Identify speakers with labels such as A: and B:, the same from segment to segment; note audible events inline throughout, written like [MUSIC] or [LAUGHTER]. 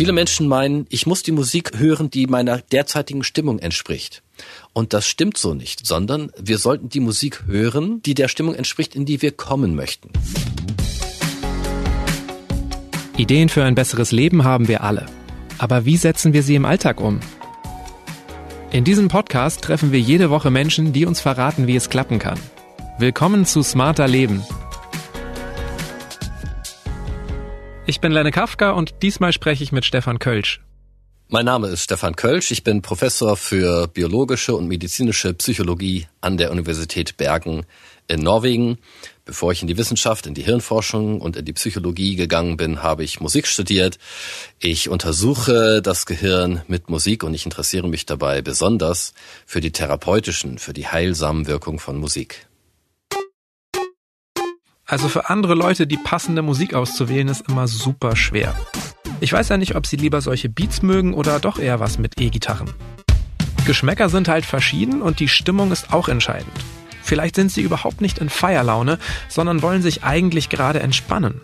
A: Viele Menschen meinen, ich muss die Musik hören, die meiner derzeitigen Stimmung entspricht. Und das stimmt so nicht, sondern wir sollten die Musik hören, die der Stimmung entspricht, in die wir kommen möchten.
B: Ideen für ein besseres Leben haben wir alle. Aber wie setzen wir sie im Alltag um? In diesem Podcast treffen wir jede Woche Menschen, die uns verraten, wie es klappen kann. Willkommen zu Smarter Leben. Ich bin Lenne Kafka und diesmal spreche ich mit Stefan Kölsch.
A: Mein Name ist Stefan Kölsch. Ich bin Professor für biologische und medizinische Psychologie an der Universität Bergen in Norwegen. Bevor ich in die Wissenschaft, in die Hirnforschung und in die Psychologie gegangen bin, habe ich Musik studiert. Ich untersuche das Gehirn mit Musik und ich interessiere mich dabei besonders für die therapeutischen, für die heilsamen Wirkungen von Musik.
B: Also für andere Leute die passende Musik auszuwählen ist immer super schwer. Ich weiß ja nicht, ob sie lieber solche Beats mögen oder doch eher was mit E-Gitarren. Geschmäcker sind halt verschieden und die Stimmung ist auch entscheidend. Vielleicht sind sie überhaupt nicht in Feierlaune, sondern wollen sich eigentlich gerade entspannen.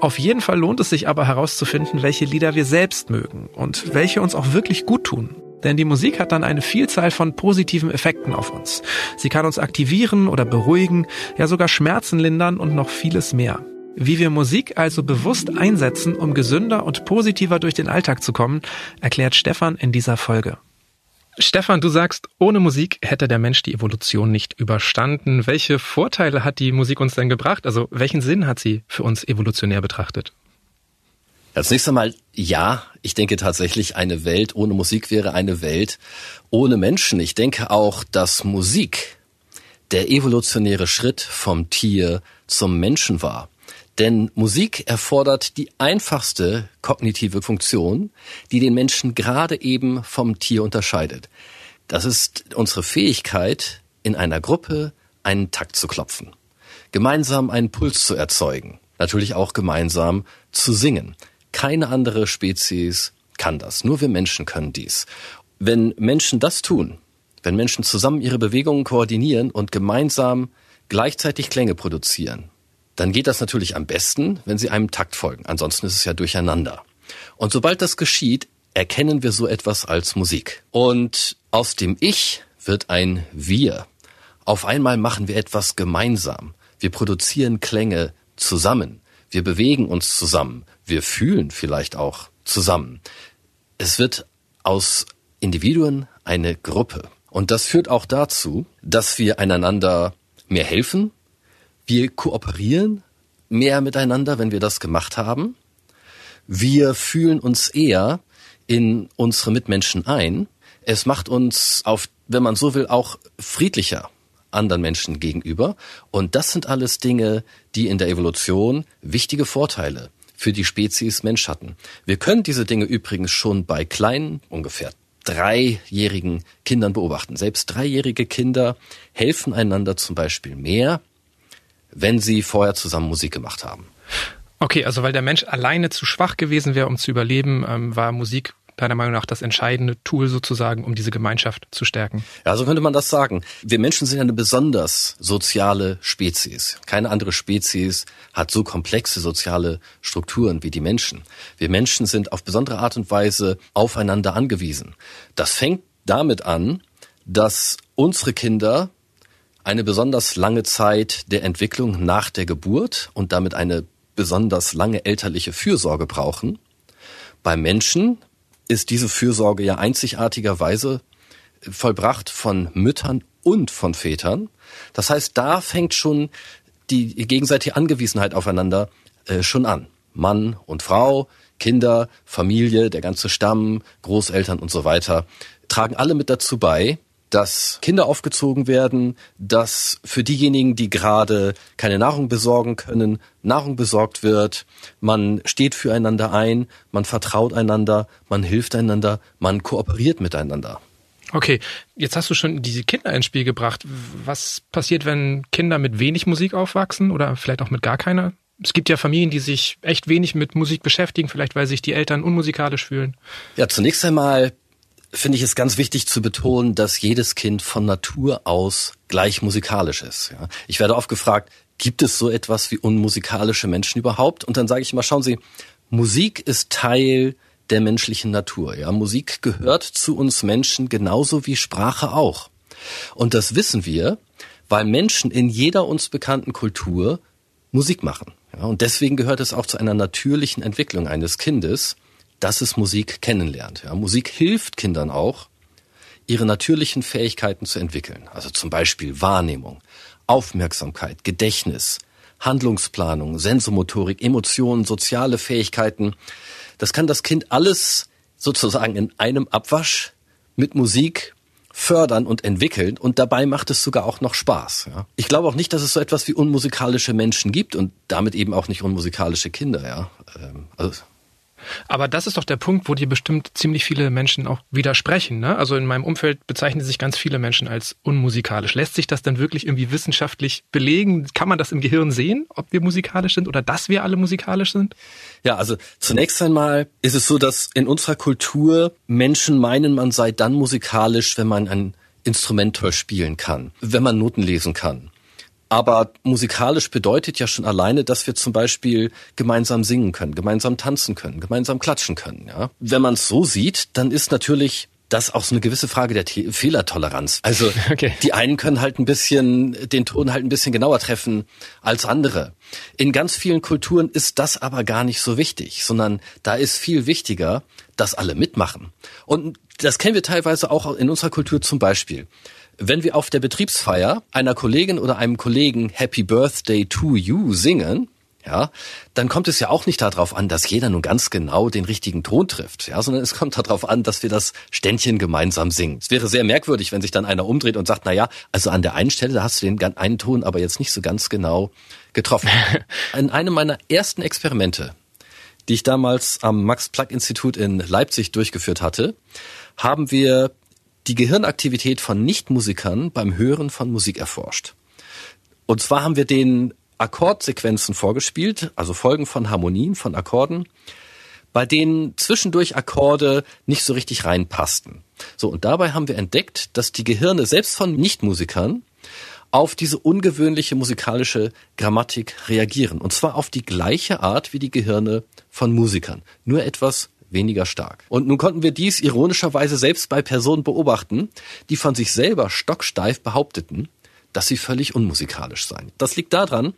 B: Auf jeden Fall lohnt es sich aber herauszufinden, welche Lieder wir selbst mögen und welche uns auch wirklich gut tun. Denn die Musik hat dann eine Vielzahl von positiven Effekten auf uns. Sie kann uns aktivieren oder beruhigen, ja sogar Schmerzen lindern und noch vieles mehr. Wie wir Musik also bewusst einsetzen, um gesünder und positiver durch den Alltag zu kommen, erklärt Stefan in dieser Folge. Stefan, du sagst, ohne Musik hätte der Mensch die Evolution nicht überstanden. Welche Vorteile hat die Musik uns denn gebracht? Also welchen Sinn hat sie für uns evolutionär betrachtet?
A: Als nächstes einmal, ja, ich denke tatsächlich, eine Welt ohne Musik wäre eine Welt ohne Menschen. Ich denke auch, dass Musik der evolutionäre Schritt vom Tier zum Menschen war. Denn Musik erfordert die einfachste kognitive Funktion, die den Menschen gerade eben vom Tier unterscheidet. Das ist unsere Fähigkeit, in einer Gruppe einen Takt zu klopfen, gemeinsam einen Puls zu erzeugen, natürlich auch gemeinsam zu singen. Keine andere Spezies kann das, nur wir Menschen können dies. Wenn Menschen das tun, wenn Menschen zusammen ihre Bewegungen koordinieren und gemeinsam gleichzeitig Klänge produzieren, dann geht das natürlich am besten, wenn sie einem Takt folgen. Ansonsten ist es ja durcheinander. Und sobald das geschieht, erkennen wir so etwas als Musik. Und aus dem Ich wird ein Wir. Auf einmal machen wir etwas gemeinsam. Wir produzieren Klänge zusammen. Wir bewegen uns zusammen. Wir fühlen vielleicht auch zusammen. Es wird aus Individuen eine Gruppe. Und das führt auch dazu, dass wir einander mehr helfen, wir kooperieren mehr miteinander, wenn wir das gemacht haben. Wir fühlen uns eher in unsere Mitmenschen ein. Es macht uns auf, wenn man so will, auch friedlicher anderen Menschen gegenüber. Und das sind alles Dinge, die in der Evolution wichtige Vorteile für die Spezies Mensch hatten. Wir können diese Dinge übrigens schon bei kleinen, ungefähr dreijährigen Kindern beobachten. Selbst dreijährige Kinder helfen einander zum Beispiel mehr, wenn sie vorher zusammen Musik gemacht haben.
B: Okay, also weil der Mensch alleine zu schwach gewesen wäre, um zu überleben, ähm, war Musik deiner Meinung nach das entscheidende Tool sozusagen, um diese Gemeinschaft zu stärken?
A: Ja, so könnte man das sagen. Wir Menschen sind eine besonders soziale Spezies. Keine andere Spezies hat so komplexe soziale Strukturen wie die Menschen. Wir Menschen sind auf besondere Art und Weise aufeinander angewiesen. Das fängt damit an, dass unsere Kinder eine besonders lange Zeit der Entwicklung nach der Geburt und damit eine besonders lange elterliche Fürsorge brauchen. Beim Menschen ist diese Fürsorge ja einzigartigerweise vollbracht von Müttern und von Vätern. Das heißt, da fängt schon die gegenseitige Angewiesenheit aufeinander äh, schon an. Mann und Frau, Kinder, Familie, der ganze Stamm, Großeltern und so weiter tragen alle mit dazu bei, dass Kinder aufgezogen werden, dass für diejenigen, die gerade keine Nahrung besorgen können, Nahrung besorgt wird. Man steht füreinander ein, man vertraut einander, man hilft einander, man kooperiert miteinander.
B: Okay, jetzt hast du schon diese Kinder ins Spiel gebracht. Was passiert, wenn Kinder mit wenig Musik aufwachsen oder vielleicht auch mit gar keiner? Es gibt ja Familien, die sich echt wenig mit Musik beschäftigen, vielleicht weil sich die Eltern unmusikalisch fühlen.
A: Ja, zunächst einmal finde ich es ganz wichtig zu betonen, dass jedes Kind von Natur aus gleich musikalisch ist. Ja. Ich werde oft gefragt, gibt es so etwas wie unmusikalische Menschen überhaupt? Und dann sage ich immer, schauen Sie, Musik ist Teil der menschlichen Natur. Ja, Musik gehört zu uns Menschen genauso wie Sprache auch. Und das wissen wir, weil Menschen in jeder uns bekannten Kultur Musik machen. Ja, und deswegen gehört es auch zu einer natürlichen Entwicklung eines Kindes, dass es Musik kennenlernt. Ja, Musik hilft Kindern auch, ihre natürlichen Fähigkeiten zu entwickeln. Also zum Beispiel Wahrnehmung, Aufmerksamkeit, Gedächtnis, Handlungsplanung, Sensomotorik, Emotionen, soziale Fähigkeiten. Das kann das Kind alles sozusagen in einem Abwasch mit Musik fördern und entwickeln und dabei macht es sogar auch noch Spaß. Ja. Ich glaube auch nicht, dass es so etwas wie unmusikalische Menschen gibt und damit eben auch nicht unmusikalische Kinder. Ja. Ähm,
B: also aber das ist doch der Punkt, wo dir bestimmt ziemlich viele Menschen auch widersprechen. Ne? Also in meinem Umfeld bezeichnen sich ganz viele Menschen als unmusikalisch. Lässt sich das dann wirklich irgendwie wissenschaftlich belegen? Kann man das im Gehirn sehen, ob wir musikalisch sind oder dass wir alle musikalisch sind?
A: Ja, also zunächst einmal ist es so, dass in unserer Kultur Menschen meinen, man sei dann musikalisch, wenn man ein Instrument toll spielen kann, wenn man Noten lesen kann. Aber musikalisch bedeutet ja schon alleine, dass wir zum Beispiel gemeinsam singen können, gemeinsam tanzen können, gemeinsam klatschen können. Ja? Wenn man es so sieht, dann ist natürlich das auch so eine gewisse Frage der The Fehlertoleranz. Also [LAUGHS] okay. die einen können halt ein bisschen den Ton halt ein bisschen genauer treffen als andere. In ganz vielen Kulturen ist das aber gar nicht so wichtig, sondern da ist viel wichtiger, dass alle mitmachen. Und das kennen wir teilweise auch in unserer Kultur zum Beispiel. Wenn wir auf der Betriebsfeier einer Kollegin oder einem Kollegen Happy Birthday to you singen, ja, dann kommt es ja auch nicht darauf an, dass jeder nun ganz genau den richtigen Ton trifft, ja, sondern es kommt darauf an, dass wir das Ständchen gemeinsam singen. Es wäre sehr merkwürdig, wenn sich dann einer umdreht und sagt, na ja, also an der einen Stelle, da hast du den einen Ton aber jetzt nicht so ganz genau getroffen. [LAUGHS] In einem meiner ersten Experimente, die ich damals am Max-Planck-Institut in Leipzig durchgeführt hatte, haben wir die Gehirnaktivität von Nichtmusikern beim Hören von Musik erforscht. Und zwar haben wir den Akkordsequenzen vorgespielt, also Folgen von Harmonien, von Akkorden, bei denen zwischendurch Akkorde nicht so richtig reinpassten. So, und dabei haben wir entdeckt, dass die Gehirne selbst von Nichtmusikern auf diese ungewöhnliche musikalische Grammatik reagieren. Und zwar auf die gleiche Art wie die Gehirne von Musikern. Nur etwas weniger stark. Und nun konnten wir dies ironischerweise selbst bei Personen beobachten, die von sich selber stocksteif behaupteten, dass sie völlig unmusikalisch seien. Das liegt daran,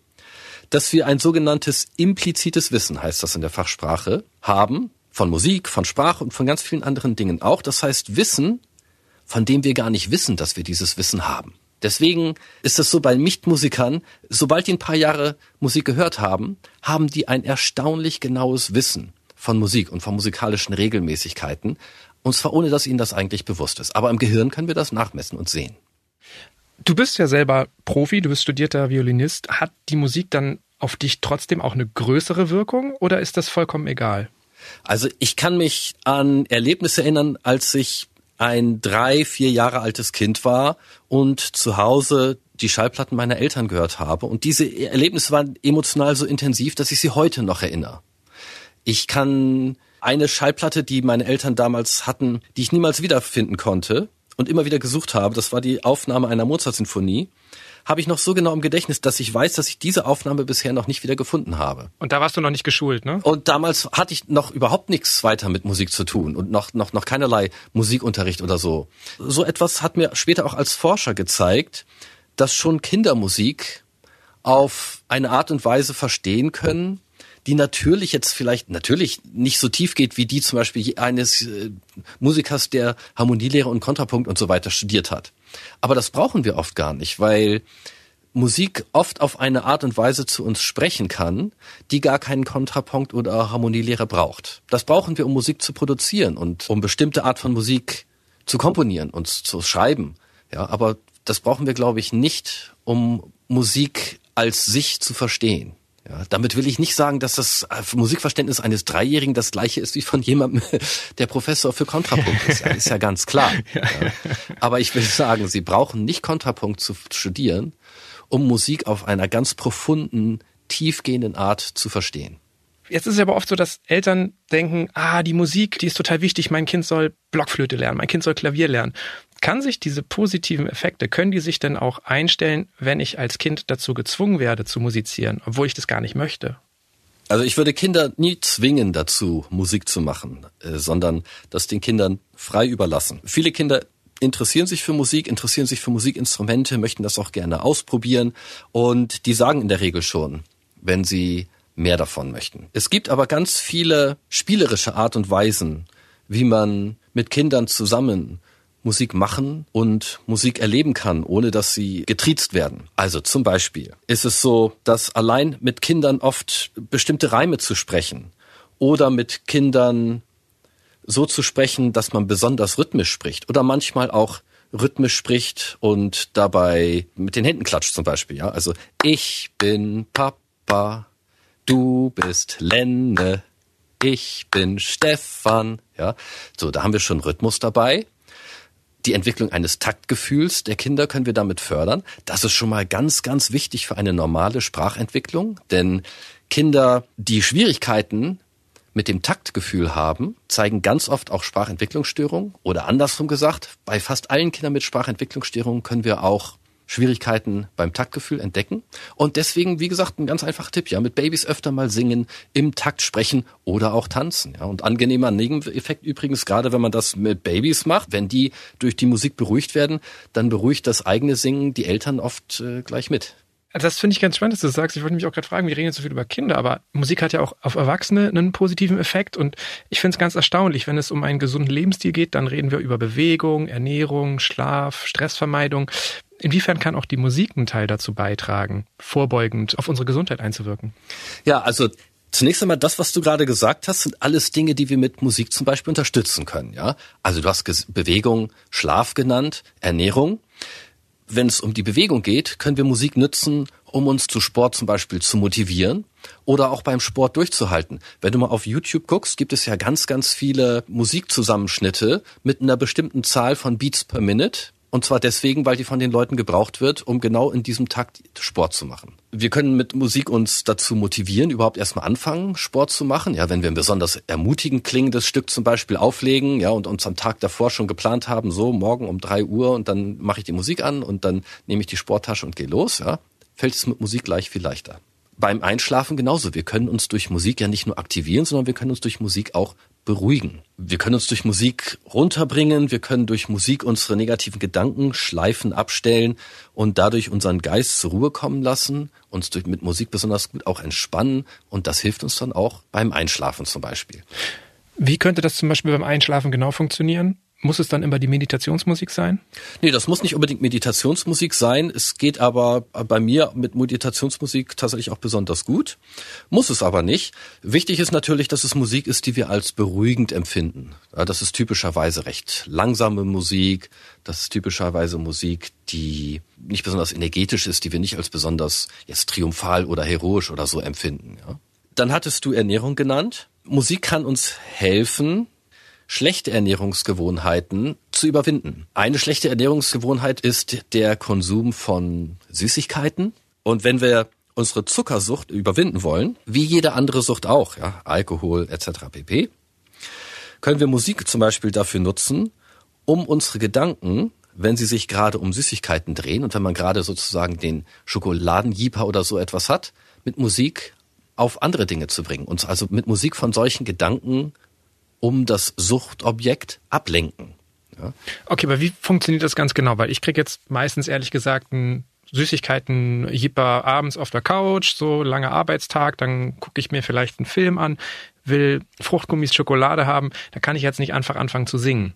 A: dass wir ein sogenanntes implizites Wissen, heißt das in der Fachsprache, haben, von Musik, von Sprache und von ganz vielen anderen Dingen auch. Das heißt Wissen, von dem wir gar nicht wissen, dass wir dieses Wissen haben. Deswegen ist es so bei Nichtmusikern, sobald die ein paar Jahre Musik gehört haben, haben die ein erstaunlich genaues Wissen von Musik und von musikalischen Regelmäßigkeiten, und zwar ohne, dass ihnen das eigentlich bewusst ist. Aber im Gehirn können wir das nachmessen und sehen.
B: Du bist ja selber Profi, du bist studierter Violinist. Hat die Musik dann auf dich trotzdem auch eine größere Wirkung oder ist das vollkommen egal?
A: Also ich kann mich an Erlebnisse erinnern, als ich ein drei, vier Jahre altes Kind war und zu Hause die Schallplatten meiner Eltern gehört habe. Und diese Erlebnisse waren emotional so intensiv, dass ich sie heute noch erinnere. Ich kann eine Schallplatte, die meine Eltern damals hatten, die ich niemals wiederfinden konnte und immer wieder gesucht habe, das war die Aufnahme einer Mozart-Sinfonie, habe ich noch so genau im Gedächtnis, dass ich weiß, dass ich diese Aufnahme bisher noch nicht wieder gefunden habe.
B: Und da warst du noch nicht geschult, ne?
A: Und damals hatte ich noch überhaupt nichts weiter mit Musik zu tun und noch, noch, noch keinerlei Musikunterricht oder so. So etwas hat mir später auch als Forscher gezeigt, dass schon Kindermusik auf eine Art und Weise verstehen können, die natürlich jetzt vielleicht natürlich nicht so tief geht wie die zum Beispiel eines äh, Musikers, der Harmonielehre und Kontrapunkt und so weiter studiert hat. Aber das brauchen wir oft gar nicht, weil Musik oft auf eine Art und Weise zu uns sprechen kann, die gar keinen Kontrapunkt oder Harmonielehre braucht. Das brauchen wir, um Musik zu produzieren und um bestimmte Art von Musik zu komponieren und zu schreiben. Ja, aber das brauchen wir, glaube ich, nicht, um Musik als sich zu verstehen. Ja, damit will ich nicht sagen, dass das Musikverständnis eines Dreijährigen das gleiche ist wie von jemandem, [LAUGHS] der Professor für Kontrapunkt ist. Ja, ist ja ganz klar. [LAUGHS] Ja. Aber ich will sagen, Sie brauchen nicht Kontrapunkt zu studieren, um Musik auf einer ganz profunden, tiefgehenden Art zu verstehen.
B: Jetzt ist es aber oft so, dass Eltern denken, ah, die Musik, die ist total wichtig, mein Kind soll Blockflöte lernen, mein Kind soll Klavier lernen. Kann sich diese positiven Effekte, können die sich denn auch einstellen, wenn ich als Kind dazu gezwungen werde zu musizieren, obwohl ich das gar nicht möchte?
A: Also ich würde Kinder nie zwingen dazu, Musik zu machen, äh, sondern das den Kindern frei überlassen. Viele Kinder interessieren sich für Musik, interessieren sich für Musikinstrumente, möchten das auch gerne ausprobieren und die sagen in der Regel schon, wenn sie mehr davon möchten. Es gibt aber ganz viele spielerische Art und Weisen, wie man mit Kindern zusammen Musik machen und Musik erleben kann, ohne dass sie getriezt werden. Also zum Beispiel ist es so, dass allein mit Kindern oft bestimmte Reime zu sprechen oder mit Kindern so zu sprechen, dass man besonders rhythmisch spricht oder manchmal auch rhythmisch spricht und dabei mit den Händen klatscht zum Beispiel. Ja, also ich bin Papa, du bist Lenne, ich bin Stefan. Ja, so da haben wir schon Rhythmus dabei. Die Entwicklung eines Taktgefühls der Kinder können wir damit fördern. Das ist schon mal ganz, ganz wichtig für eine normale Sprachentwicklung, denn Kinder, die Schwierigkeiten mit dem Taktgefühl haben, zeigen ganz oft auch Sprachentwicklungsstörungen. Oder andersrum gesagt, bei fast allen Kindern mit Sprachentwicklungsstörungen können wir auch Schwierigkeiten beim Taktgefühl entdecken. Und deswegen, wie gesagt, ein ganz einfacher Tipp, ja, mit Babys öfter mal singen, im Takt sprechen oder auch tanzen, ja. Und angenehmer Nebeneffekt übrigens, gerade wenn man das mit Babys macht, wenn die durch die Musik beruhigt werden, dann beruhigt das eigene Singen die Eltern oft äh, gleich mit.
B: Also das finde ich ganz spannend, dass du sagst. Ich wollte mich auch gerade fragen, wir reden jetzt so viel über Kinder, aber Musik hat ja auch auf Erwachsene einen positiven Effekt und ich finde es ganz erstaunlich, wenn es um einen gesunden Lebensstil geht, dann reden wir über Bewegung, Ernährung, Schlaf, Stressvermeidung. Inwiefern kann auch die Musik einen Teil dazu beitragen, vorbeugend auf unsere Gesundheit einzuwirken?
A: Ja, also Zunächst einmal das, was du gerade gesagt hast, sind alles Dinge, die wir mit Musik zum Beispiel unterstützen können. Ja, also du hast Bewegung, Schlaf genannt, Ernährung wenn es um die Bewegung geht, können wir Musik nutzen, um uns zu Sport zum Beispiel zu motivieren oder auch beim Sport durchzuhalten. Wenn du mal auf YouTube guckst, gibt es ja ganz, ganz viele Musikzusammenschnitte mit einer bestimmten Zahl von Beats per Minute. Und zwar deswegen, weil die von den Leuten gebraucht wird, um genau in diesem Takt Sport zu machen. Wir können mit Musik uns dazu motivieren, überhaupt erstmal anfangen, Sport zu machen. Ja, wenn wir ein besonders ermutigend klingendes Stück zum Beispiel auflegen, ja, und uns am Tag davor schon geplant haben, so morgen um drei Uhr und dann mache ich die Musik an und dann nehme ich die Sporttasche und gehe los, ja, fällt es mit Musik gleich viel leichter beim Einschlafen genauso. Wir können uns durch Musik ja nicht nur aktivieren, sondern wir können uns durch Musik auch beruhigen. Wir können uns durch Musik runterbringen, wir können durch Musik unsere negativen Gedanken schleifen, abstellen und dadurch unseren Geist zur Ruhe kommen lassen, uns durch, mit Musik besonders gut auch entspannen und das hilft uns dann auch beim Einschlafen zum Beispiel.
B: Wie könnte das zum Beispiel beim Einschlafen genau funktionieren? Muss es dann immer die Meditationsmusik sein?
A: Nee, das muss nicht unbedingt Meditationsmusik sein. Es geht aber bei mir mit Meditationsmusik tatsächlich auch besonders gut. Muss es aber nicht. Wichtig ist natürlich, dass es Musik ist, die wir als beruhigend empfinden. Das ist typischerweise recht langsame Musik. Das ist typischerweise Musik, die nicht besonders energetisch ist, die wir nicht als besonders jetzt triumphal oder heroisch oder so empfinden. Dann hattest du Ernährung genannt. Musik kann uns helfen, schlechte Ernährungsgewohnheiten zu überwinden. Eine schlechte Ernährungsgewohnheit ist der Konsum von Süßigkeiten. Und wenn wir unsere Zuckersucht überwinden wollen, wie jede andere Sucht auch, ja, Alkohol etc. pp., können wir Musik zum Beispiel dafür nutzen, um unsere Gedanken, wenn sie sich gerade um Süßigkeiten drehen und wenn man gerade sozusagen den Schokoladenjeeper oder so etwas hat, mit Musik auf andere Dinge zu bringen. Uns also mit Musik von solchen Gedanken um das Suchtobjekt ablenken.
B: Ja. Okay, aber wie funktioniert das ganz genau? Weil ich kriege jetzt meistens ehrlich gesagt ein Süßigkeiten Jipper abends auf der Couch, so langer Arbeitstag, dann gucke ich mir vielleicht einen Film an, will Fruchtgummis Schokolade haben, da kann ich jetzt nicht einfach anfangen zu singen.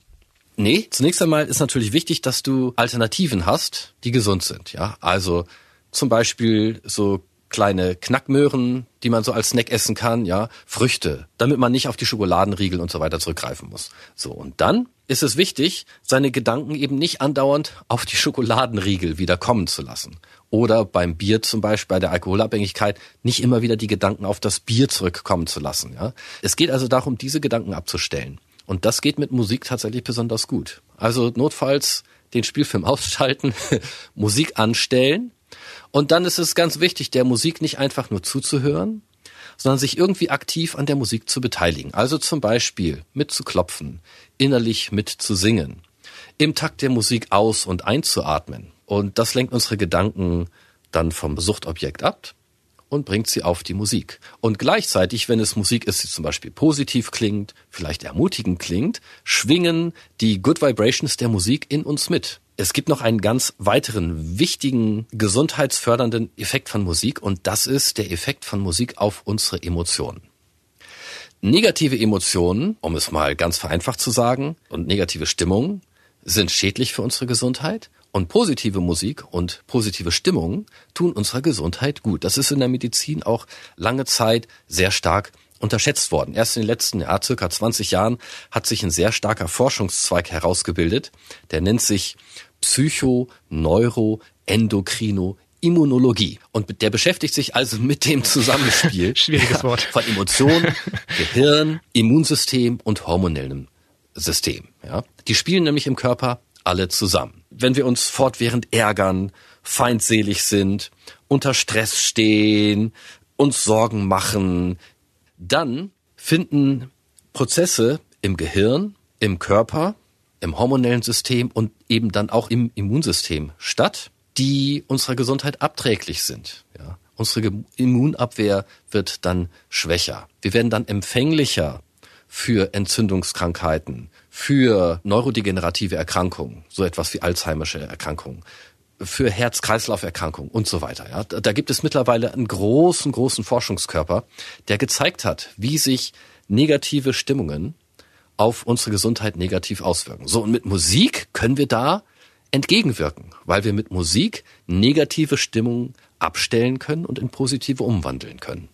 A: Nee, zunächst einmal ist natürlich wichtig, dass du Alternativen hast, die gesund sind, ja. Also zum Beispiel so kleine Knackmöhren, die man so als Snack essen kann, ja, Früchte, damit man nicht auf die Schokoladenriegel und so weiter zurückgreifen muss. So, und dann ist es wichtig, seine Gedanken eben nicht andauernd auf die Schokoladenriegel wieder kommen zu lassen. Oder beim Bier zum Beispiel, bei der Alkoholabhängigkeit, nicht immer wieder die Gedanken auf das Bier zurückkommen zu lassen. Ja? Es geht also darum, diese Gedanken abzustellen. Und das geht mit Musik tatsächlich besonders gut. Also notfalls den Spielfilm [LAUGHS] ausschalten, Musik anstellen und dann ist es ganz wichtig, der Musik nicht einfach nur zuzuhören, sondern sich irgendwie aktiv an der Musik zu beteiligen. Also zum Beispiel mitzuklopfen, innerlich mitzusingen, im Takt der Musik aus- und einzuatmen. Und das lenkt unsere Gedanken dann vom Suchtobjekt ab und bringt sie auf die Musik. Und gleichzeitig, wenn es Musik ist, die zum Beispiel positiv klingt, vielleicht ermutigend klingt, schwingen die Good Vibrations der Musik in uns mit. Es gibt noch einen ganz weiteren wichtigen gesundheitsfördernden Effekt von Musik und das ist der Effekt von Musik auf unsere Emotionen. Negative Emotionen, um es mal ganz vereinfacht zu sagen, und negative Stimmungen sind schädlich für unsere Gesundheit und positive Musik und positive Stimmungen tun unserer Gesundheit gut. Das ist in der Medizin auch lange Zeit sehr stark unterschätzt worden. Erst in den letzten ja, circa 20 Jahren hat sich ein sehr starker Forschungszweig herausgebildet. Der nennt sich Psycho, Neuro, Endokrino, Immunologie. Und der beschäftigt sich also mit dem Zusammenspiel [LAUGHS]
B: Schwieriges Wort.
A: von Emotionen, [LAUGHS] Gehirn, Immunsystem und hormonellem System. Ja? Die spielen nämlich im Körper alle zusammen. Wenn wir uns fortwährend ärgern, feindselig sind, unter Stress stehen, uns Sorgen machen, dann finden Prozesse im Gehirn, im Körper, im hormonellen System und eben dann auch im Immunsystem statt, die unserer Gesundheit abträglich sind. Ja. Unsere Immunabwehr wird dann schwächer. Wir werden dann empfänglicher für Entzündungskrankheiten, für neurodegenerative Erkrankungen, so etwas wie Alzheimersche Erkrankungen, für Herz-Kreislauf-Erkrankungen und so weiter. Ja. Da gibt es mittlerweile einen großen, großen Forschungskörper, der gezeigt hat, wie sich negative Stimmungen auf unsere Gesundheit negativ auswirken. So, und mit Musik können wir da entgegenwirken, weil wir mit Musik negative Stimmungen abstellen können und in positive umwandeln können.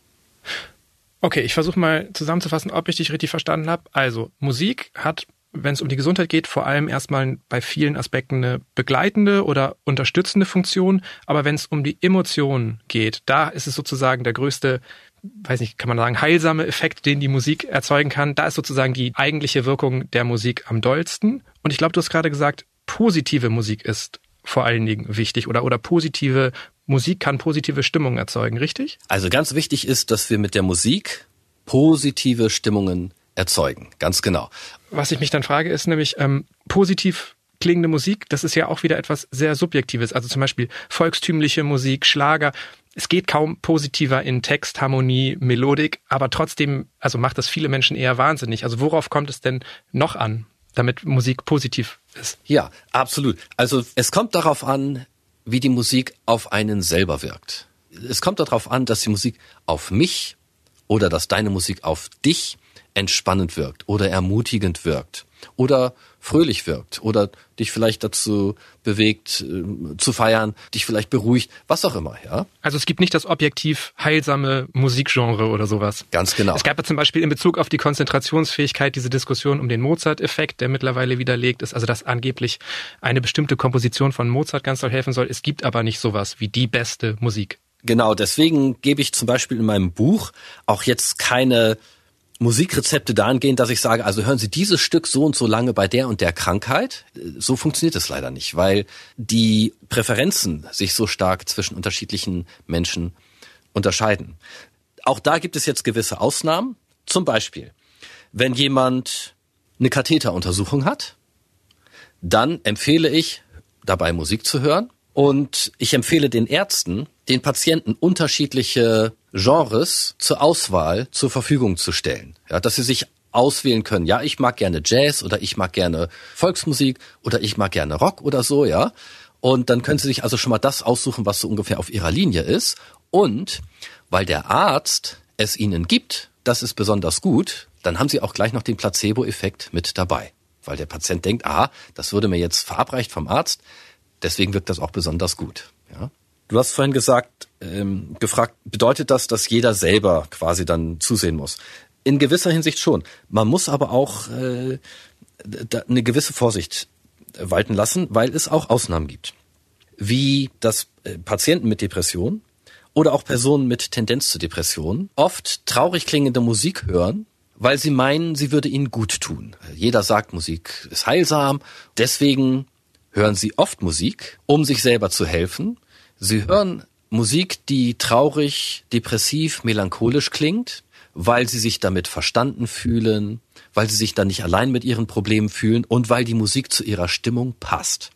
B: Okay, ich versuche mal zusammenzufassen, ob ich dich richtig verstanden habe. Also, Musik hat, wenn es um die Gesundheit geht, vor allem erstmal bei vielen Aspekten eine begleitende oder unterstützende Funktion. Aber wenn es um die Emotionen geht, da ist es sozusagen der größte, weiß nicht, kann man sagen, heilsame Effekt, den die Musik erzeugen kann. Da ist sozusagen die eigentliche Wirkung der Musik am dollsten. Und ich glaube, du hast gerade gesagt, positive Musik ist vor allen Dingen wichtig oder, oder positive Musik kann positive Stimmungen erzeugen, richtig?
A: Also ganz wichtig ist, dass wir mit der Musik positive Stimmungen erzeugen. Ganz genau.
B: Was ich mich dann frage, ist nämlich ähm, positiv klingende Musik, das ist ja auch wieder etwas sehr Subjektives. Also zum Beispiel volkstümliche Musik, Schlager. Es geht kaum positiver in Text, Harmonie, Melodik, aber trotzdem, also macht das viele Menschen eher wahnsinnig. Also worauf kommt es denn noch an, damit Musik positiv ist?
A: Ja, absolut. Also es kommt darauf an, wie die Musik auf einen selber wirkt. Es kommt darauf an, dass die Musik auf mich oder dass deine Musik auf dich entspannend wirkt oder ermutigend wirkt oder fröhlich wirkt oder dich vielleicht dazu bewegt äh, zu feiern, dich vielleicht beruhigt, was auch immer, ja.
B: Also es gibt nicht das objektiv heilsame Musikgenre oder sowas.
A: Ganz genau.
B: Es gab ja zum Beispiel in Bezug auf die Konzentrationsfähigkeit diese Diskussion um den Mozart-Effekt, der mittlerweile widerlegt ist, also dass angeblich eine bestimmte Komposition von Mozart ganz doll helfen soll. Es gibt aber nicht sowas wie die beste Musik.
A: Genau, deswegen gebe ich zum Beispiel in meinem Buch auch jetzt keine Musikrezepte dahingehend, dass ich sage, also hören Sie dieses Stück so und so lange bei der und der Krankheit. So funktioniert es leider nicht, weil die Präferenzen sich so stark zwischen unterschiedlichen Menschen unterscheiden. Auch da gibt es jetzt gewisse Ausnahmen. Zum Beispiel, wenn jemand eine Katheteruntersuchung hat, dann empfehle ich, dabei Musik zu hören. Und ich empfehle den Ärzten, den Patienten unterschiedliche Genres zur Auswahl zur Verfügung zu stellen. Ja, dass sie sich auswählen können. Ja, ich mag gerne Jazz oder ich mag gerne Volksmusik oder ich mag gerne Rock oder so, ja. Und dann können Sie sich also schon mal das aussuchen, was so ungefähr auf Ihrer Linie ist. Und weil der Arzt es Ihnen gibt, das ist besonders gut, dann haben Sie auch gleich noch den Placebo-Effekt mit dabei. Weil der Patient denkt, ah, das wurde mir jetzt verabreicht vom Arzt, deswegen wirkt das auch besonders gut. Ja. Du hast vorhin gesagt, ähm, gefragt, bedeutet das, dass jeder selber quasi dann zusehen muss? In gewisser Hinsicht schon. Man muss aber auch äh, eine gewisse Vorsicht walten lassen, weil es auch Ausnahmen gibt. Wie das äh, Patienten mit Depression oder auch Personen mit Tendenz zu Depression oft traurig klingende Musik hören, weil sie meinen, sie würde ihnen gut tun. Jeder sagt, Musik ist heilsam. Deswegen hören sie oft Musik, um sich selber zu helfen Sie hören Musik, die traurig, depressiv, melancholisch klingt, weil sie sich damit verstanden fühlen, weil sie sich dann nicht allein mit ihren Problemen fühlen und weil die Musik zu ihrer Stimmung passt.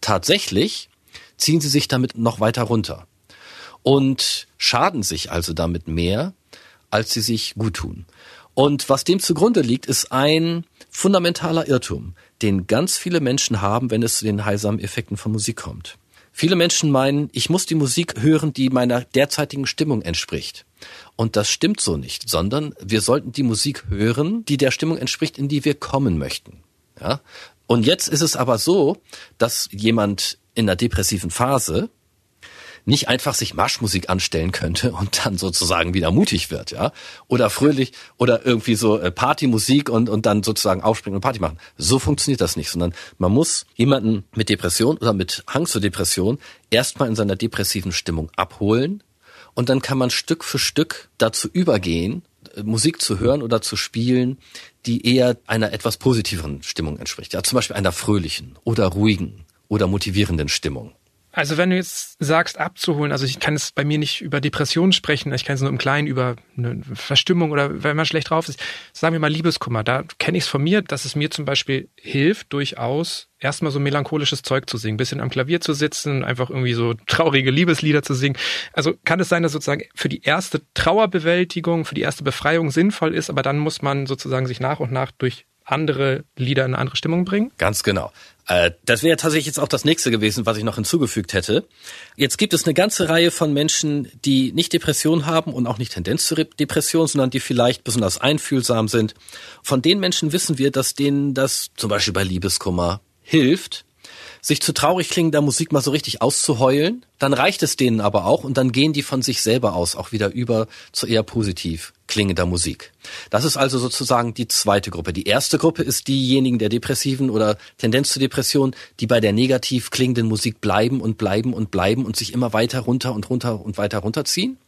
A: Tatsächlich ziehen sie sich damit noch weiter runter. und schaden sich also damit mehr, als sie sich gut tun. Und was dem zugrunde liegt, ist ein fundamentaler Irrtum, den ganz viele Menschen haben, wenn es zu den heilsamen Effekten von Musik kommt. Viele Menschen meinen, ich muss die Musik hören, die meiner derzeitigen Stimmung entspricht. Und das stimmt so nicht, sondern wir sollten die Musik hören, die der Stimmung entspricht, in die wir kommen möchten. Ja? Und jetzt ist es aber so, dass jemand in einer depressiven Phase nicht einfach sich Marschmusik anstellen könnte und dann sozusagen wieder mutig wird, ja? Oder fröhlich oder irgendwie so äh, Partymusik und, und dann sozusagen aufspringen und Party machen. So funktioniert das nicht, sondern man muss jemanden mit Depression oder mit Hang zur Depression erstmal in seiner depressiven Stimmung abholen und dann kann man Stück für Stück dazu übergehen, äh, Musik zu hören oder zu spielen, die eher einer etwas positiveren Stimmung entspricht. Ja, zum Beispiel einer fröhlichen oder ruhigen oder motivierenden Stimmung.
B: Also wenn du jetzt sagst, abzuholen, also ich kann es bei mir nicht über Depressionen sprechen, ich kann es nur im Kleinen über eine Verstimmung oder wenn man schlecht drauf ist, sagen wir mal Liebeskummer, da kenne ich es von mir, dass es mir zum Beispiel hilft, durchaus erstmal so melancholisches Zeug zu singen, bisschen am Klavier zu sitzen, einfach irgendwie so traurige Liebeslieder zu singen. Also kann es sein, dass sozusagen für die erste Trauerbewältigung, für die erste Befreiung sinnvoll ist, aber dann muss man sozusagen sich nach und nach durch andere Lieder in eine andere Stimmung bringen?
A: Ganz genau. Äh, das wäre tatsächlich jetzt auch das nächste gewesen, was ich noch hinzugefügt hätte. Jetzt gibt es eine ganze Reihe von Menschen, die nicht Depression haben und auch nicht Tendenz zur Depression, sondern die vielleicht besonders einfühlsam sind. Von den Menschen wissen wir, dass denen das zum Beispiel bei Liebeskummer hilft, sich zu traurig klingender Musik mal so richtig auszuheulen, dann reicht es denen aber auch und dann gehen die von sich selber aus auch wieder über zu eher positiv klingender Musik. Das ist also sozusagen die zweite Gruppe. Die erste Gruppe ist diejenigen der Depressiven oder Tendenz zur Depression, die bei der negativ klingenden Musik bleiben und bleiben und bleiben und sich immer weiter runter und runter und weiter runterziehen.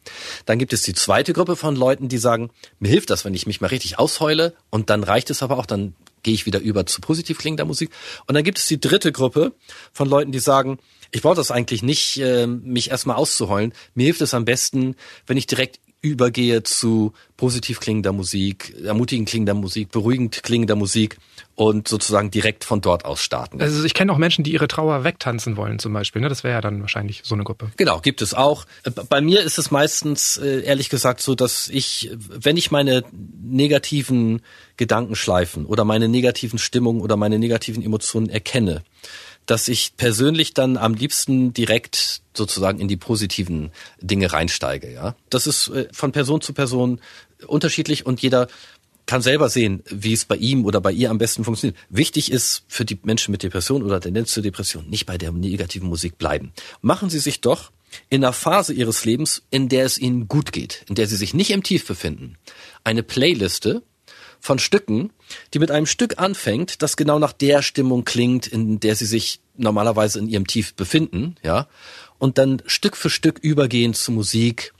A: Dann gibt es die zweite Gruppe von Leuten, die sagen, mir hilft das, wenn ich mich mal richtig ausheule und dann reicht es aber auch, dann gehe ich wieder über zu positiv klingender Musik. Und dann gibt es die dritte Gruppe von Leuten, die sagen, ich brauche das eigentlich nicht, äh, mich erstmal auszuheulen. Mir hilft es am besten, wenn ich direkt übergehe zu positiv klingender Musik, ermutigend klingender Musik, beruhigend klingender Musik und sozusagen direkt von dort aus starten.
B: Also ich kenne auch Menschen, die ihre Trauer wegtanzen wollen zum Beispiel. Ne? Das wäre ja dann wahrscheinlich so eine Gruppe.
A: Genau, gibt es auch. Bei mir ist es meistens äh, ehrlich gesagt so, dass ich, wenn ich meine negativen Gedankenschleifen oder meine negativen Stimmungen oder meine negativen Emotionen erkenne, dass ich persönlich dann am liebsten direkt sozusagen in die positiven Dinge reinsteige. Ja, das ist äh, von Person zu Person unterschiedlich und jeder kann selber sehen, wie es bei ihm oder bei ihr am besten funktioniert. Wichtig ist für die Menschen mit Depression oder Tendenz zur Depression nicht bei der negativen Musik bleiben. Machen Sie sich doch in einer Phase Ihres Lebens, in der es Ihnen gut geht, in der Sie sich nicht im Tief befinden, eine Playliste von Stücken, die mit einem Stück anfängt, das genau nach der Stimmung klingt, in der sie sich normalerweise in ihrem Tief befinden, ja, und dann Stück für Stück übergehen zu Musik,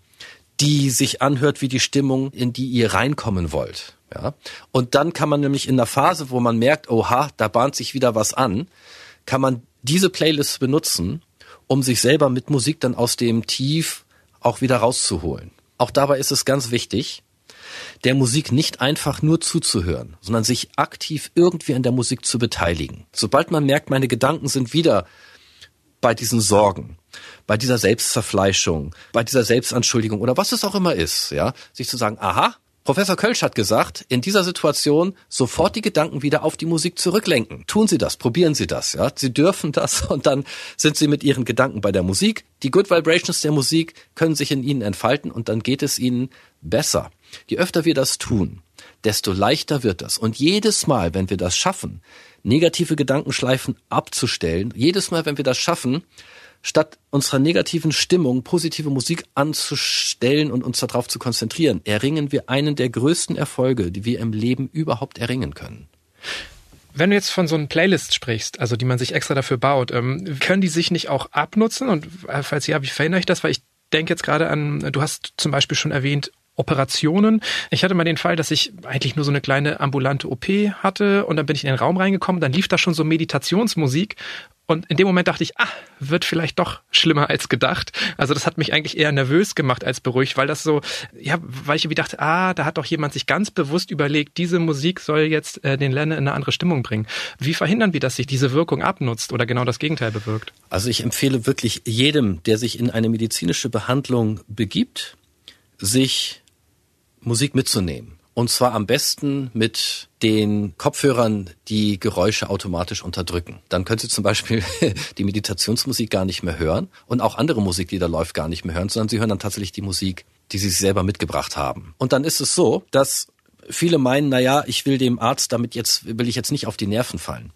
A: die sich anhört wie die Stimmung, in die ihr reinkommen wollt, ja. Und dann kann man nämlich in der Phase, wo man merkt, oha, da bahnt sich wieder was an, kann man diese Playlist benutzen, um sich selber mit Musik dann aus dem Tief auch wieder rauszuholen. Auch dabei ist es ganz wichtig, der Musik nicht einfach nur zuzuhören, sondern sich aktiv irgendwie an der Musik zu beteiligen. Sobald man merkt, meine Gedanken sind wieder bei diesen Sorgen, bei dieser Selbstzerfleischung, bei dieser Selbstanschuldigung oder was es auch immer ist, ja, sich zu sagen, aha, Professor Kölsch hat gesagt, in dieser Situation sofort die Gedanken wieder auf die Musik zurücklenken. Tun Sie das, probieren Sie das, ja. Sie dürfen das [LAUGHS] und dann sind Sie mit Ihren Gedanken bei der Musik. Die Good Vibrations der Musik können sich in Ihnen entfalten und dann geht es Ihnen besser. Je öfter wir das tun, desto leichter wird das. Und jedes Mal, wenn wir das schaffen, negative Gedankenschleifen abzustellen, jedes Mal, wenn wir das schaffen, statt unserer negativen Stimmung positive Musik anzustellen und uns darauf zu konzentrieren, erringen wir einen der größten Erfolge, die wir im Leben überhaupt erringen können.
B: Wenn du jetzt von so einem Playlist sprichst, also die man sich extra dafür baut, ähm, können die sich nicht auch abnutzen? Und äh, falls ja, wie verhindere ich das? Weil ich denke jetzt gerade an, du hast zum Beispiel schon erwähnt, Operationen. Ich hatte mal den Fall, dass ich eigentlich nur so eine kleine ambulante OP hatte und dann bin ich in den Raum reingekommen, dann lief da schon so Meditationsmusik Und in dem Moment dachte ich, ah, wird vielleicht doch schlimmer als gedacht. Also das hat mich eigentlich eher nervös gemacht als beruhigt, weil das so, ja, weil ich irgendwie dachte, ah, da hat doch jemand sich ganz bewusst überlegt, diese Musik soll jetzt äh, den Lennon in eine andere Stimmung bringen. Wie verhindern wir, dass sich diese Wirkung abnutzt oder genau das Gegenteil bewirkt?
A: Also ich empfehle wirklich jedem, der sich in eine medizinische Behandlung begibt, sich Musik mitzunehmen. Und zwar am besten mit den Kopfhörern, die Geräusche automatisch unterdrücken. Dann können Sie zum Beispiel [LAUGHS] die Meditationsmusik gar nicht mehr hören und auch andere Musik, die da läuft, gar nicht mehr hören, sondern Sie hören dann tatsächlich die Musik, die Sie sich selber mitgebracht haben. Und dann ist es so, dass viele meinen, na ja, ich will dem Arzt damit jetzt, will ich jetzt nicht auf die Nerven fallen.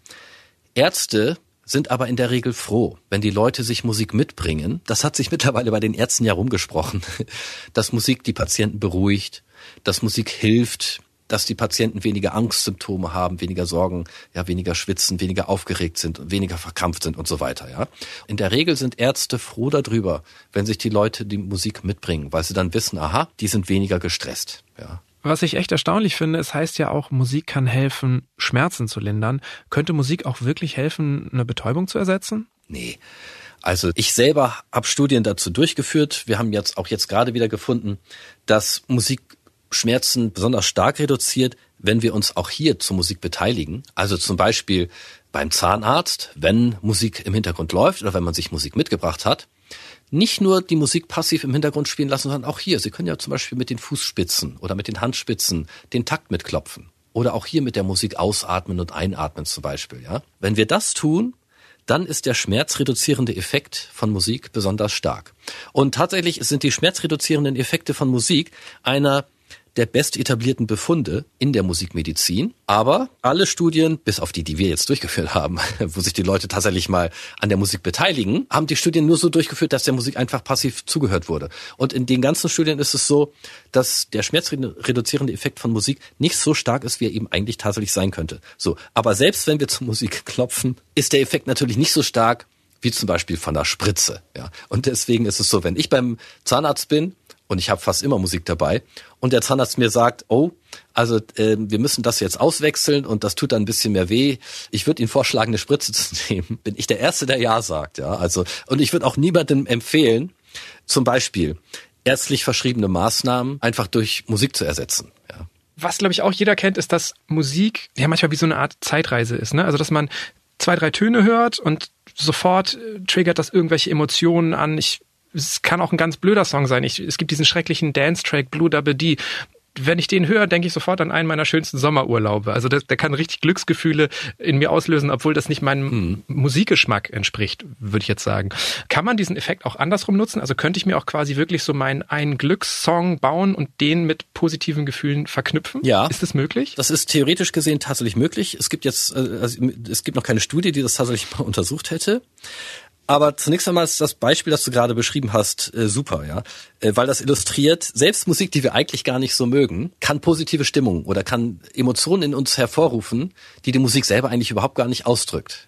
A: Ärzte sind aber in der Regel froh, wenn die Leute sich Musik mitbringen. Das hat sich mittlerweile bei den Ärzten ja rumgesprochen, [LAUGHS] dass Musik die Patienten beruhigt, dass Musik hilft, dass die Patienten weniger Angstsymptome haben, weniger Sorgen, ja, weniger schwitzen, weniger aufgeregt sind, weniger verkrampft sind und so weiter, ja. In der Regel sind Ärzte froh darüber, wenn sich die Leute die Musik mitbringen, weil sie dann wissen, aha, die sind weniger gestresst, ja.
B: Was ich echt erstaunlich finde, es heißt ja auch, Musik kann helfen, Schmerzen zu lindern. Könnte Musik auch wirklich helfen, eine Betäubung zu ersetzen?
A: Nee. Also ich selber habe Studien dazu durchgeführt. Wir haben jetzt auch jetzt gerade wieder gefunden, dass Musik Schmerzen besonders stark reduziert, wenn wir uns auch hier zur Musik beteiligen. Also zum Beispiel beim Zahnarzt, wenn Musik im Hintergrund läuft oder wenn man sich Musik mitgebracht hat. Nicht nur die Musik passiv im Hintergrund spielen lassen, sondern auch hier. Sie können ja zum Beispiel mit den Fußspitzen oder mit den Handspitzen den Takt mitklopfen. Oder auch hier mit der Musik ausatmen und einatmen zum Beispiel, ja. Wenn wir das tun, dann ist der schmerzreduzierende Effekt von Musik besonders stark. Und tatsächlich sind die schmerzreduzierenden Effekte von Musik einer der best etablierten Befunde in der Musikmedizin. Aber alle Studien, bis auf die, die wir jetzt durchgeführt haben, [LAUGHS] wo sich die Leute tatsächlich mal an der Musik beteiligen, haben die Studien nur so durchgeführt, dass der Musik einfach passiv zugehört wurde. Und in den ganzen Studien ist es so, dass der schmerzreduzierende Effekt von Musik nicht so stark ist, wie er eben eigentlich tatsächlich sein könnte. So. Aber selbst wenn wir zur Musik klopfen, ist der Effekt natürlich nicht so stark, wie zum Beispiel von der Spritze. Ja. Und deswegen ist es so, wenn ich beim Zahnarzt bin und ich habe fast immer Musik dabei und der Zahnarzt mir sagt, oh, also äh, wir müssen das jetzt auswechseln und das tut dann ein bisschen mehr weh. Ich würde Ihnen vorschlagen, eine Spritze [LAUGHS] zu nehmen. Bin ich der Erste, der ja sagt, ja. Also und ich würde auch niemandem empfehlen, zum Beispiel ärztlich verschriebene Maßnahmen einfach durch Musik zu ersetzen. Ja.
B: Was glaube ich auch jeder kennt, ist, dass Musik ja manchmal wie so eine Art Zeitreise ist. Ne? Also dass man zwei, drei Töne hört und sofort äh, triggert das irgendwelche Emotionen an. Ich es kann auch ein ganz blöder Song sein. Ich, es gibt diesen schrecklichen Dance-Track Blue Double D wenn ich den höre, denke ich sofort an einen meiner schönsten Sommerurlaube. Also der, der kann richtig Glücksgefühle in mir auslösen, obwohl das nicht meinem hm. Musikgeschmack entspricht, würde ich jetzt sagen. Kann man diesen Effekt auch andersrum nutzen? Also könnte ich mir auch quasi wirklich so meinen einen Glückssong bauen und den mit positiven Gefühlen verknüpfen?
A: Ja.
B: Ist das möglich?
A: Das ist theoretisch gesehen tatsächlich möglich. Es gibt jetzt, äh, also es gibt noch keine Studie, die das tatsächlich mal [LAUGHS] untersucht hätte. Aber zunächst einmal ist das Beispiel, das du gerade beschrieben hast, äh, super, ja, äh, weil das illustriert, selbst Musik, die wir eigentlich gar nicht so mögen, kann positive Stimmung oder kann Emotionen in uns hervorrufen, die die Musik selber eigentlich überhaupt gar nicht ausdrückt.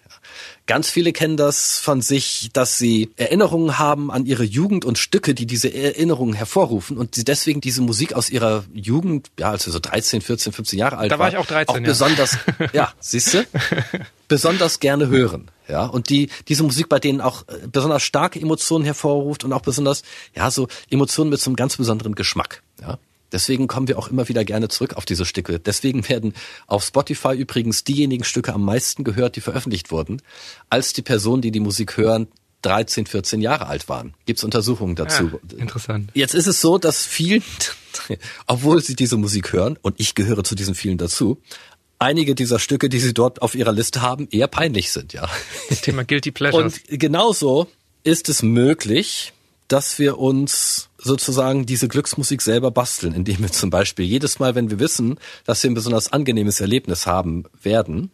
A: Ganz viele kennen das von sich, dass sie Erinnerungen haben an ihre Jugend und Stücke, die diese Erinnerungen hervorrufen und sie deswegen diese Musik aus ihrer Jugend, ja, als sie so 13, 14, 15 Jahre alt
B: da war, war ich auch 13,
A: auch ja. besonders, ja, siehst du, [LAUGHS] besonders gerne hören. Ja, und die, diese Musik bei denen auch äh, besonders starke Emotionen hervorruft und auch besonders, ja, so Emotionen mit so einem ganz besonderen Geschmack. Ja. Deswegen kommen wir auch immer wieder gerne zurück auf diese Stücke. Deswegen werden auf Spotify übrigens diejenigen Stücke am meisten gehört, die veröffentlicht wurden, als die Personen, die die Musik hören, 13, 14 Jahre alt waren. Gibt's Untersuchungen dazu.
B: Ja, interessant.
A: Jetzt ist es so, dass vielen, [LAUGHS] obwohl sie diese Musik hören, und ich gehöre zu diesen vielen dazu, einige dieser Stücke, die sie dort auf ihrer Liste haben, eher peinlich sind, ja.
B: Das Thema Guilty [LAUGHS] Pleasures.
A: Und genauso ist es möglich, dass wir uns sozusagen diese Glücksmusik selber basteln, indem wir zum Beispiel jedes Mal, wenn wir wissen, dass wir ein besonders angenehmes Erlebnis haben werden,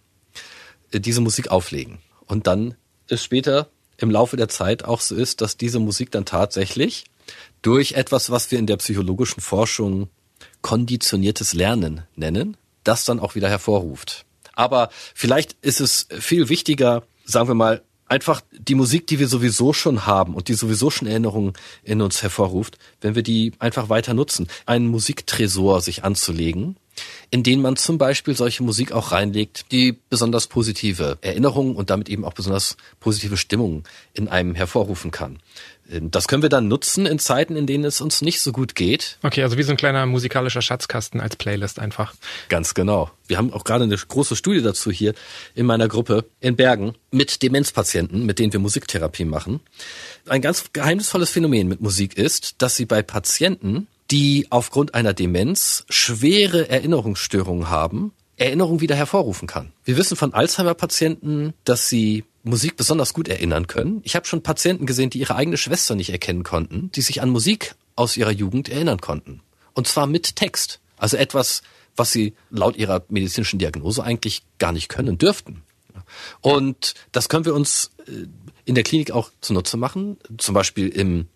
A: äh, diese Musik auflegen. Und dann es später im Laufe der Zeit auch so ist, dass diese Musik dann tatsächlich durch etwas, was wir in der psychologischen Forschung konditioniertes Lernen nennen, das dann auch wieder hervorruft. Aber vielleicht ist es viel wichtiger, sagen wir mal, einfach die Musik, die wir sowieso schon haben und die sowieso schon Erinnerungen in uns hervorruft, wenn wir die einfach weiter nutzen. Einen Musiktresor sich anzulegen, in denen man zum Beispiel solche Musik auch reinlegt, die besonders positive Erinnerungen und damit eben auch besonders positive Stimmungen in einem hervorrufen kann. Ähm, das können wir dann nutzen in Zeiten, in denen es uns nicht so gut geht.
B: Okay, also wie so ein kleiner musikalischer Schatzkasten als Playlist einfach.
A: Ganz genau. Wir haben auch gerade eine große Studie dazu hier in meiner Gruppe in Bergen mit Demenzpatienten, mit denen wir Musiktherapie machen. Ein ganz geheimnisvolles Phänomen mit Musik ist, dass sie bei Patienten, die aufgrund einer Demenz schwere Erinnerungsstörungen haben, Erinnerungen wieder hervorrufen kann. Wir wissen von Alzheimer-Patienten, dass sie Musik besonders gut erinnern können. Ich habe schon Patienten gesehen, die ihre eigene Schwester nicht erkennen konnten, die sich an Musik aus ihrer Jugend erinnern konnten. Und zwar mit Text. Also etwas, was sie laut ihrer medizinischen Diagnose eigentlich gar nicht können dürften. Und das können wir uns äh, in der Klinik auch zunutze machen, zum Beispiel im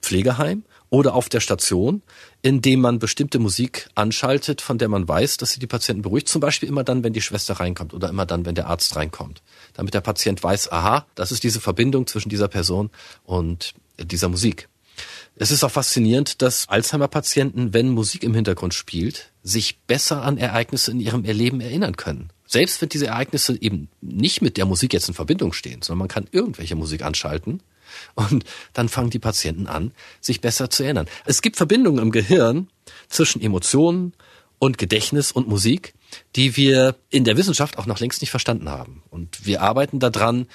A: Pflegeheim oder auf der Station, indem man bestimmte Musik anschaltet, von der man weiß, dass sie die Patienten beruhigt. Zum Beispiel immer dann, wenn die Schwester reinkommt oder immer dann, wenn der Arzt reinkommt. Damit der Patient weiß, aha, das ist diese Verbindung zwischen dieser Person und dieser Musik. Es ist auch faszinierend, dass Alzheimer-Patienten, wenn Musik im Hintergrund spielt, sich besser an Ereignisse in ihrem Erleben erinnern können. Selbst wenn diese Ereignisse eben nicht mit der Musik jetzt in Verbindung stehen, sondern man kann irgendwelche Musik anschalten und dann fangen die Patienten an, sich besser zu erinnern. Es gibt Verbindungen im Gehirn zwischen Emotionen und Gedächtnis und Musik, die wir in der Wissenschaft auch noch längst nicht verstanden haben. Und wir arbeiten daran,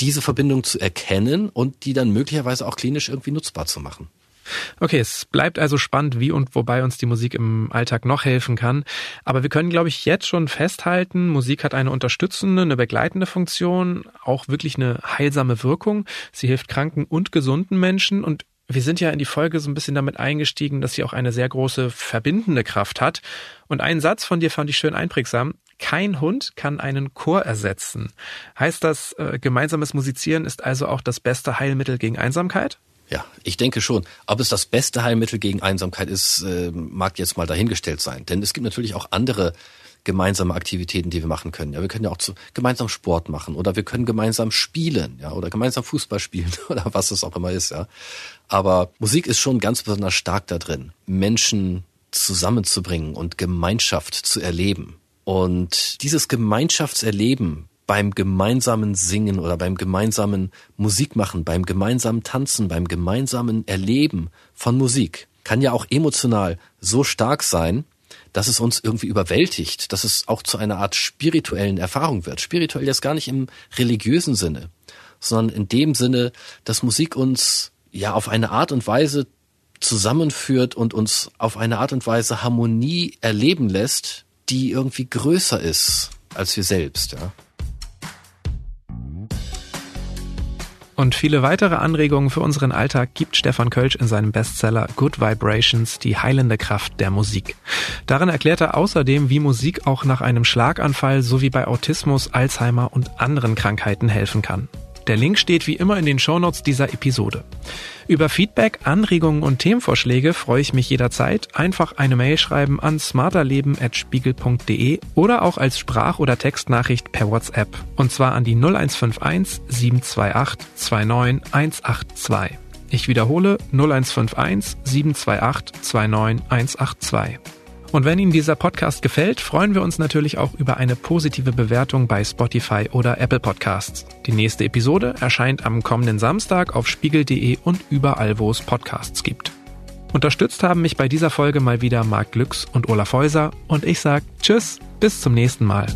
A: diese Verbindung zu erkennen und die dann möglicherweise auch klinisch irgendwie nutzbar zu machen.
B: Okay, es bleibt also spannend, wie und wobei uns die Musik im Alltag noch helfen kann. Aber wir können, glaube ich, jetzt schon festhalten, Musik hat eine unterstützende, eine begleitende Funktion, auch wirklich eine heilsame Wirkung. Sie hilft kranken und gesunden Menschen und wir sind ja in die Folge so ein bisschen damit eingestiegen, dass sie auch eine sehr große verbindende Kraft hat. Und einen Satz von dir fand ich schön einprägsam. Kein Hund kann einen Chor ersetzen. Heißt das, äh, gemeinsames Musizieren ist also auch das beste Heilmittel gegen Einsamkeit?
A: Ja, ich denke schon. Ob es das beste Heilmittel gegen Einsamkeit ist, äh, mag jetzt mal dahingestellt sein. Denn es gibt natürlich auch andere gemeinsame Aktivitäten, die wir machen können. Ja, wir können ja auch zu, gemeinsam Sport machen oder wir können gemeinsam spielen, ja, oder gemeinsam Fußball spielen [LAUGHS] oder was es auch immer ist, ja. Aber Musik ist schon ganz besonders stark da drin, Menschen zusammenzubringen und Gemeinschaft zu erleben. Und dieses Gemeinschaftserleben beim gemeinsamen Singen oder beim gemeinsamen Musikmachen, beim gemeinsamen Tanzen, beim gemeinsamen Erleben von Musik kann ja auch emotional so stark sein, dass es uns irgendwie überwältigt, dass es auch zu einer Art spirituellen Erfahrung wird. Spirituell jetzt gar nicht im religiösen Sinne, sondern in dem Sinne, dass Musik uns ja auf eine Art und Weise zusammenführt und uns auf eine Art und Weise Harmonie erleben lässt, die irgendwie größer ist als wir selbst, ja.
B: Und viele weitere Anregungen für unseren Alltag gibt Stefan Kölsch in seinem Bestseller Good Vibrations, die heilende Kraft der Musik. Darin erklärt er außerdem, wie Musik auch nach einem Schlaganfall sowie bei Autismus, Alzheimer und anderen Krankheiten helfen kann. Der Link steht wie immer in den Shownotes dieser Episode. Über Feedback, Anregungen und Themenvorschläge freue ich mich jederzeit. Einfach eine Mail schreiben an smarterleben.spiegel.de oder auch als Sprach- oder Textnachricht per WhatsApp. Und zwar an die 0151 728 29 182. Ich wiederhole 0151 728 29 182. Und wenn Ihnen dieser Podcast gefällt, freuen wir uns natürlich auch über eine positive Bewertung bei Spotify oder Apple Podcasts. Die nächste Episode erscheint am kommenden Samstag auf spiegel.de und überall, wo es Podcasts gibt. Unterstützt haben mich bei dieser Folge mal wieder Marc Glücks und Olaf Häuser und ich sage Tschüss, bis zum nächsten Mal.